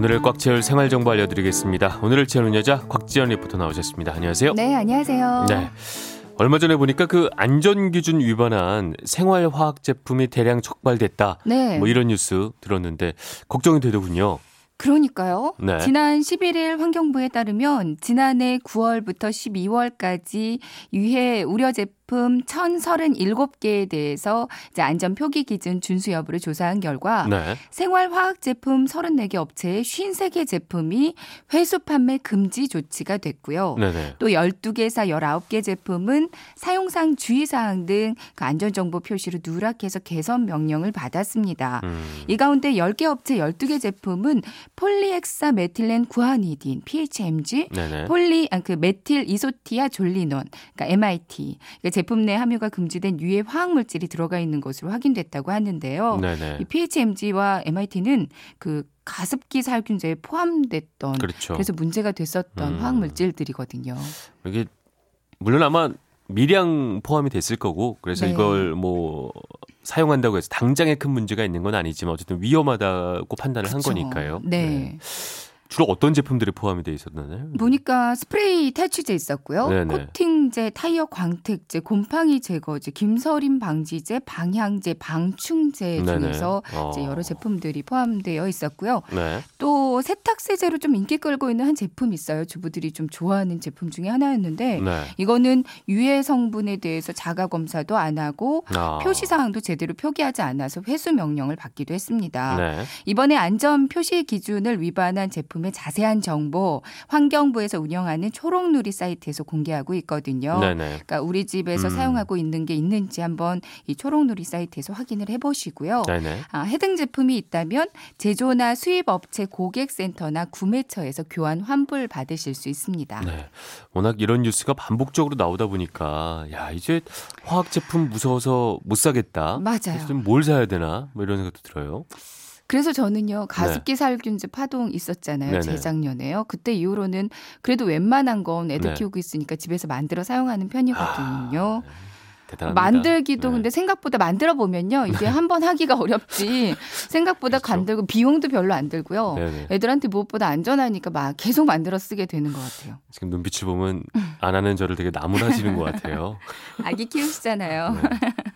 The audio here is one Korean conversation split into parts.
오늘을 꽉 채울 생활 정보 알려드리겠습니다. 오늘을 채우는 여자 곽지연 리포터 나오셨습니다. 안녕하세요. 네, 안녕하세요. 네. 얼마 전에 보니까 그 안전 기준 위반한 생활 화학 제품이 대량 적발됐다. 네. 뭐 이런 뉴스 들었는데 걱정이 되더군요. 그러니까요. 네. 지난 11일 환경부에 따르면 지난해 9월부터 12월까지 유해 우려 제품 1,037개에 대해서 이제 안전 표기 기준 준수 여부를 조사한 결과 네. 생활 화학 제품 34개 업체의 53개 제품이 회수 판매 금지 조치가 됐고요. 네네. 또 12개사 19개 제품은 사용상 주의사항 등 그 안전정보 표시를 누락해서 개선 명령을 받았습니다. 음. 이 가운데 10개 업체 12개 제품은 폴리헥사 메틸렌 구아니딘 PHMG, 네네. 폴리 아, 그 메틸 이소티아 졸리논, 그러니까 MIT 그러니까 제품 내 함유가 금지된 유해 화학 물질이 들어가 있는 것으로 확인됐다고 하는데요. 네네. 이 PHMG와 MIT는 그 가습기 살균제에 포함됐던 그렇죠. 그래서 문제가 됐었던 음. 화학 물질들이거든요. 이게 물론 아마 미량 포함이 됐을 거고 그래서 네. 이걸 뭐 사용한다고 해서 당장에 큰 문제가 있는 건 아니지만 어쨌든 위험하다고 판단을 한 그쵸. 거니까요. 네. 주로 어떤 제품들이 포함이 돼 있었나요? 보니까 스프레이 탈취제 있었고요. 네네. 코팅제, 타이어 광택제, 곰팡이 제거제, 김서림 방지제, 방향제, 방충제. 중에서 어. 이제 여러 제품들이 포함되어 있었고요. 네. 또 세탁세제로 좀 인기 끌고 있는 한 제품이 있어요. 주부들이 좀 좋아하는 제품 중에 하나였는데 네. 이거는 유해 성분에 대해서 자가 검사도 안 하고 아. 표시 사항도 제대로 표기하지 않아서 회수 명령을 받기도 했습니다. 네. 이번에 안전 표시 기준을 위반한 제품의 자세한 정보 환경부에서 운영하는 초록누리 사이트에서 공개하고 있거든요. 네네. 그러니까 우리 집에서 음. 사용하고 있는 게 있는지 한번 이 초록누리 사이트에서 확인을 해보시고요. 네네. 아, 해당 제품이 있다면 제조나 수입 업체 고객 센터나 구매처에서 교환 환불 받으실 수 있습니다. 네. 워낙 이런 뉴스가 반복적으로 나오다 보니까 야 이제 화학 제품 무서워서 못 사겠다. 맞아요. 좀뭘 사야 되나 뭐 이런 생각도 들어요. 그래서 저는요 가습기 살균제 파동 있었잖아요 네. 네네. 재작년에요. 그때 이후로는 그래도 웬만한 건 애들 네. 키우고 있으니까 집에서 만들어 사용하는 편이거든요. 대단합니다. 만들기도 네. 근데 생각보다 만들어 보면요 이게 한 번 하기가 어렵지 생각보다 그렇죠. 간들고 비용도 별로 안 들고요. 네네. 애들한테 무엇보다 안전하니까 막 계속 만들어 쓰게 되는 것 같아요. 지금 눈빛을 보면 안 하는 저를 되게 나무라지는 것 같아요. 아기 키우시잖아요. 네.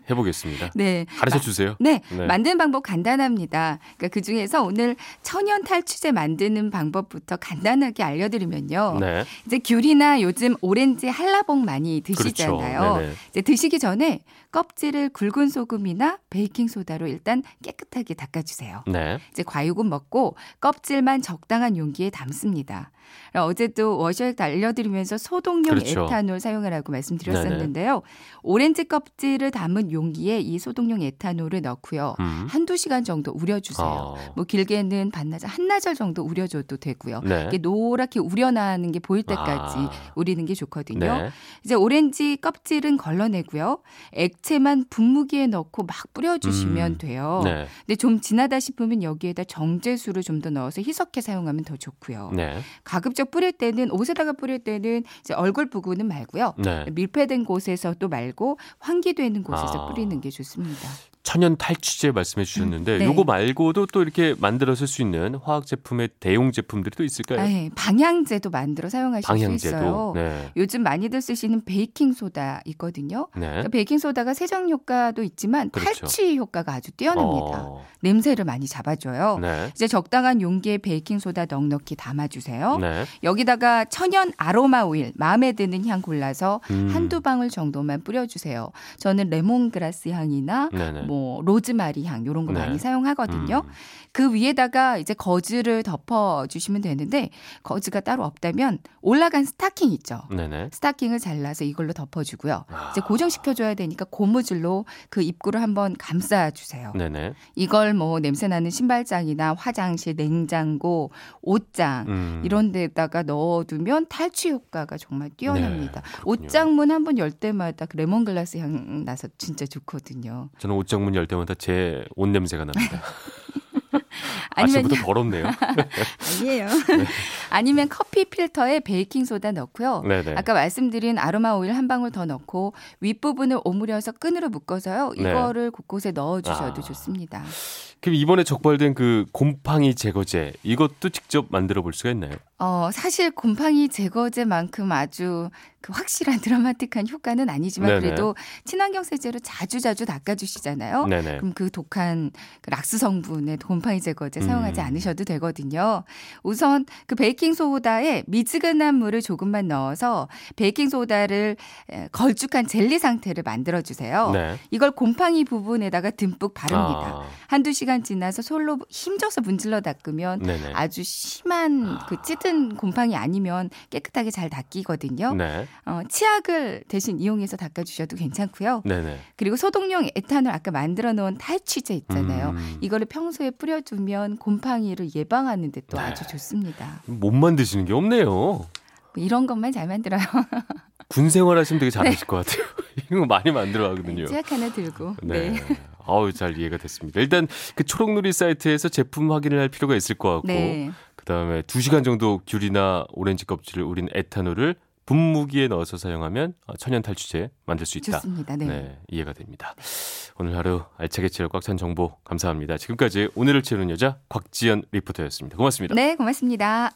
해보겠습니다. 네. 가르쳐 주세요. 네, 네. 만드는 방법 간단합니다. 그러니까 그 중에서 오늘 천연 탈취제 만드는 방법부터 간단하게 알려드리면요. 네. 이제 귤이나 요즘 오렌지 한라봉 많이 드시잖아요. 그렇죠. 네네. 이제 드시기 전에 껍질을 굵은 소금이나 베이킹 소다로 일단 깨끗하게 닦아주세요. 네. 이제 과육은 먹고 껍질만 적당한 용기에 담습니다. 어제도 워셔액 알려드리면서 소독용 그렇죠. 에탄올 사용하라고 말씀드렸었는데요. 오렌지 껍질을 담은 용기에 이 소독용 에탄올을 넣고요. 음. 한두 시간 정도 우려주세요. 어. 뭐 길게는 반나절, 한나절 정도 우려줘도 되고요. 네. 이게 노랗게 우려나는 게 보일 때까지 아. 우리는 게 좋거든요. 네. 이제 오렌지 껍질은 걸러내고요. 액체만 분무기에 넣고 막 뿌려주시면 음. 돼요. 네. 근데 좀 진하다 싶으면 여기에다 정제수를 좀 더 넣어서 희석해 사용하면 더 좋고요. 네. 가급적 뿌릴 때는 옷에다가 뿌릴 때는 이제 얼굴 부분은 말고요. 네. 밀폐된 곳에서 또 말고 환기되는 곳에서 아. 뿌리는 게 좋습니다. 천연 탈취제 말씀해 주셨는데 음, 네. 요거 말고도 또 이렇게 만들어 쓸 수 있는 화학 제품의 대용 제품들이 또 있을까요? 아, 예. 방향제도 만들어 사용하실 수 방향제도. 있어요. 네. 요즘 많이들 쓰시는 베이킹 소다 있거든요. 네. 그러니까 베이킹 소다가 세정 효과도 있지만 그렇죠. 탈취 효과가 아주 뛰어납니다. 어. 냄새를 많이 잡아줘요. 네. 이제 적당한 용기에 베이킹 소다 넉넉히 담아주세요. 네. 여기다가 천연 아로마 오일 마음에 드는 향 골라서 음. 한두 방울 정도만 뿌려주세요. 저는 레몬 그라스 향이나 네네. 뭐 로즈마리 향 이런 거 네. 많이 사용하거든요. 음. 그 위에다가 이제 거즈를 덮어 주시면 되는데 거즈가 따로 없다면 올 나간 스타킹 있죠. 네네. 스타킹을 잘라서 이걸로 덮어 주고요. 아. 이제 고정시켜 줘야 되니까 고무줄로 그 입구를 한번 감싸 주세요. 네네. 이걸 뭐 냄새 나는 신발장이나 화장실, 냉장고, 옷장 음. 이런 데다가 넣어 두면 탈취 효과가 정말 뛰어납니다. 네. 옷장문 한번 열 때마다 그 레몬그라스 향 나서 진짜 좋거든요. 저는 옷장문 열 때마다 제 옷 냄새가 납니다. 아침부터 더럽네요. 아니에요. 아니면 커피 필터에 베이킹 소다 넣고요. 네네. 아까 말씀드린 아로마 오일 한 방울 더 넣고 윗부분을 오므려서 끈으로 묶어서요. 네. 이거를 곳곳에 넣어 주셔도 아. 좋습니다. 그럼 이번에 적발된 그 곰팡이 제거제 이것도 직접 만들어 볼 수가 있나요? 어, 사실 곰팡이 제거제만큼 아주 그 확실한 드라마틱한 효과는 아니지만 네네. 그래도 친환경 세제로 자주자주 닦아주시잖아요. 네네. 그럼 그 독한 그 락스 성분의 곰팡이 제거제 사용하지 음. 않으셔도 되거든요. 우선 그 베이킹 소다에 미지근한 물을 조금만 넣어서 베이킹 소다를 에, 걸쭉한 젤리 상태를 만들어 주세요. 네. 이걸 곰팡이 부분에다가 듬뿍 바릅니다. 아, 한두 시간 지나서 솔로 힘줘서 문질러 닦으면 네네. 아주 심한 그 찌든 곰팡이 아니면 깨끗하게 잘 닦이거든요. 네. 어, 치약을 대신 이용해서 닦아주셔도 괜찮고요. 네네. 그리고 소독용 에탄올 아까 만들어 놓은 탈취제 있잖아요. 음. 이거를 평소에 뿌려주면 곰팡이를 예방하는 데 또 네. 아주 좋습니다. 못 만드시는 게 없네요. 뭐 이런 것만 잘 만들어요. 군 생활하시면 되게 잘하실 것 같아요. 이런 거 많이 만들어 하거든요. 치약 하나 들고. 네. 네. 아우 잘 이해가 됐습니다. 일단 그 초록누리 사이트에서 제품 확인을 할 필요가 있을 것 같고 네. 그다음에 2시간 정도 귤이나 오렌지 껍질을 우린 에탄올을 분무기에 넣어서 사용하면 어, 천연 탈취제 만들 수 있다. 좋습니다. 네. 네, 이해가 됩니다. 오늘 하루 알차게 채울 꽉찬 정보 감사합니다. 지금까지 오늘을 채우는 여자 곽지연 리포터였습니다. 고맙습니다. 네, 고맙습니다.